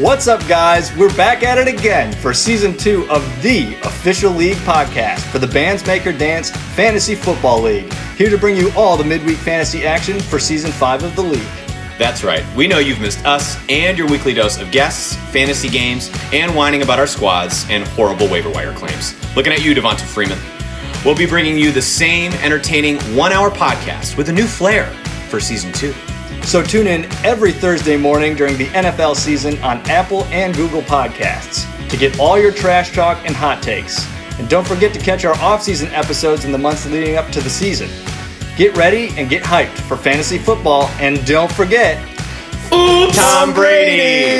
What's up, guys? We're back at it again for season two of the official league podcast for the Bands Maker Dance Fantasy Football League. Here to bring you all the midweek fantasy action for season five of the league. That's right. We know you've missed us and your weekly dose of guests, fantasy games, and whining about our squads and horrible waiver wire claims. Looking at you, Devonta Freeman. We'll be bringing you the same entertaining one hour podcast with a new flair for season two. So tune in every Thursday morning during the NFL season on Apple and Google Podcasts to get all your trash talk and hot takes. And don't forget to catch our off-season episodes in the months leading up to the season. Get ready and get hyped for fantasy football, and don't forget, Tom Brady!